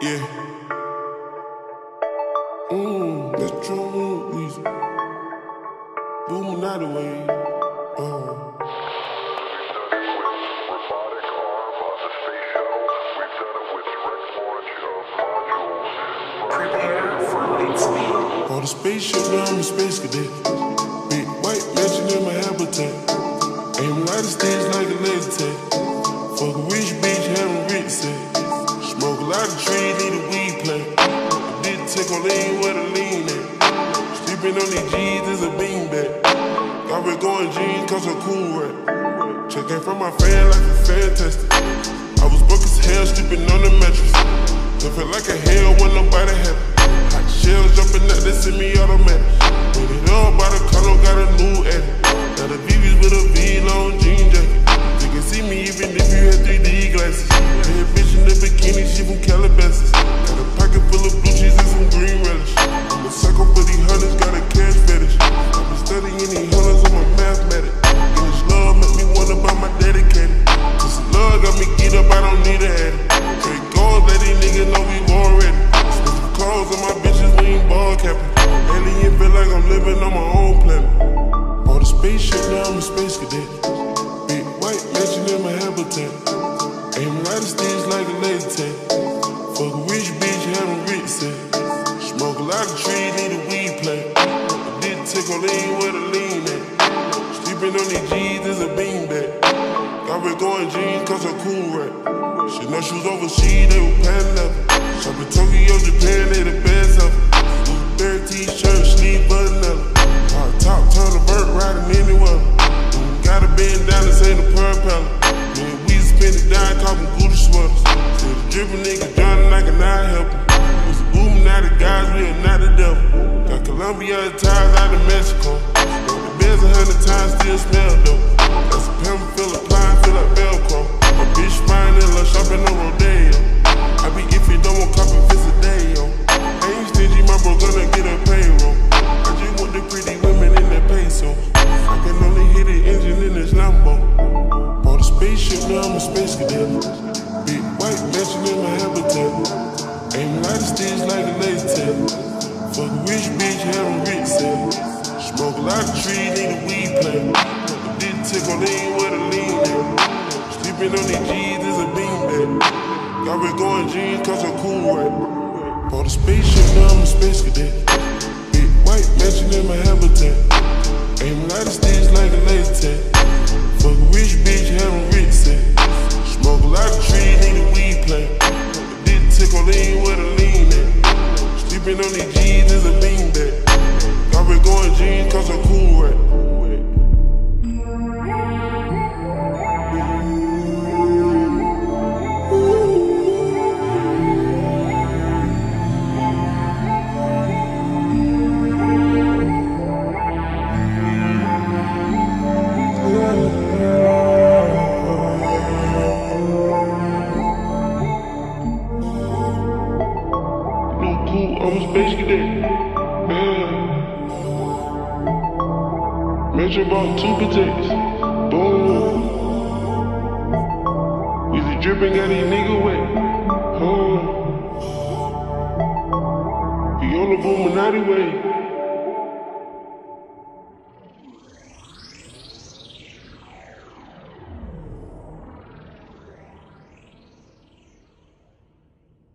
Yeah. Mmm, that's true. Weezy. Booming out the way. Uh. Robotic arm on the space shuttle. We've done it with direct launch of modules. Prepare for light speed. On the spaceship, now I'm a space cadet. On these G's is a beanbag. Got me going jeans cause I'm cool rap. Checking from my fan like a fantastic. I was broke as hell, sleeping on the mattress. It feel like a hell when nobody it. Hot shells jumping out, they send me automatic. I'm a space cadet. Big white mansion in my habitat. Aim right at stage like a laser tag. Fuck a rich bitch, having rich sex. Smoke a lot of trees, need a weed plant. Did take on lean where the lean at. Sleeping on these G's is a beanbag. Got me going jeans cause I'm cool rap. She know she was overseas, they were pan leather. Got Colombia ties out of Mexico. The beds a hundred times, still smell dope. That's a pimp, feel applying, feel like Velcro. A bitch fine and love shopping on Rodeo. I be if you don't want copy, fix a day, yo. Ain't stingy, my bro gonna get a payroll. I just want the pretty women in that peso. I can only hit the engine in this Lambo. Bought a spaceship, now I'm a space cadet. Big white mansion in my habitat. Aim right at stage like a laser tag. Fuck a rich bitch, having rich sex. Smoke a lot of trees, need a weed plant. Did take on lean where the lean at. Sleeping on these G's is a beanbag. Got me going jeans cause I'm cool rap. Bought a spaceship, now I'm a space cadet. Big white mansion in my habitat. Aim right at stage like a laser tag. Fuck a rich bitch, having rich sex. Smoke a lot of trees, need a weed plant. Did take on lean where the Sleeping on these G's is a beanbag. Got me going jeans cause I'm cool rap. Cool, I'm a space. Yeah. Measure about two potatoes. Boom. Easy dripping, got these nigga wet. Huh. We on the Illuminati way.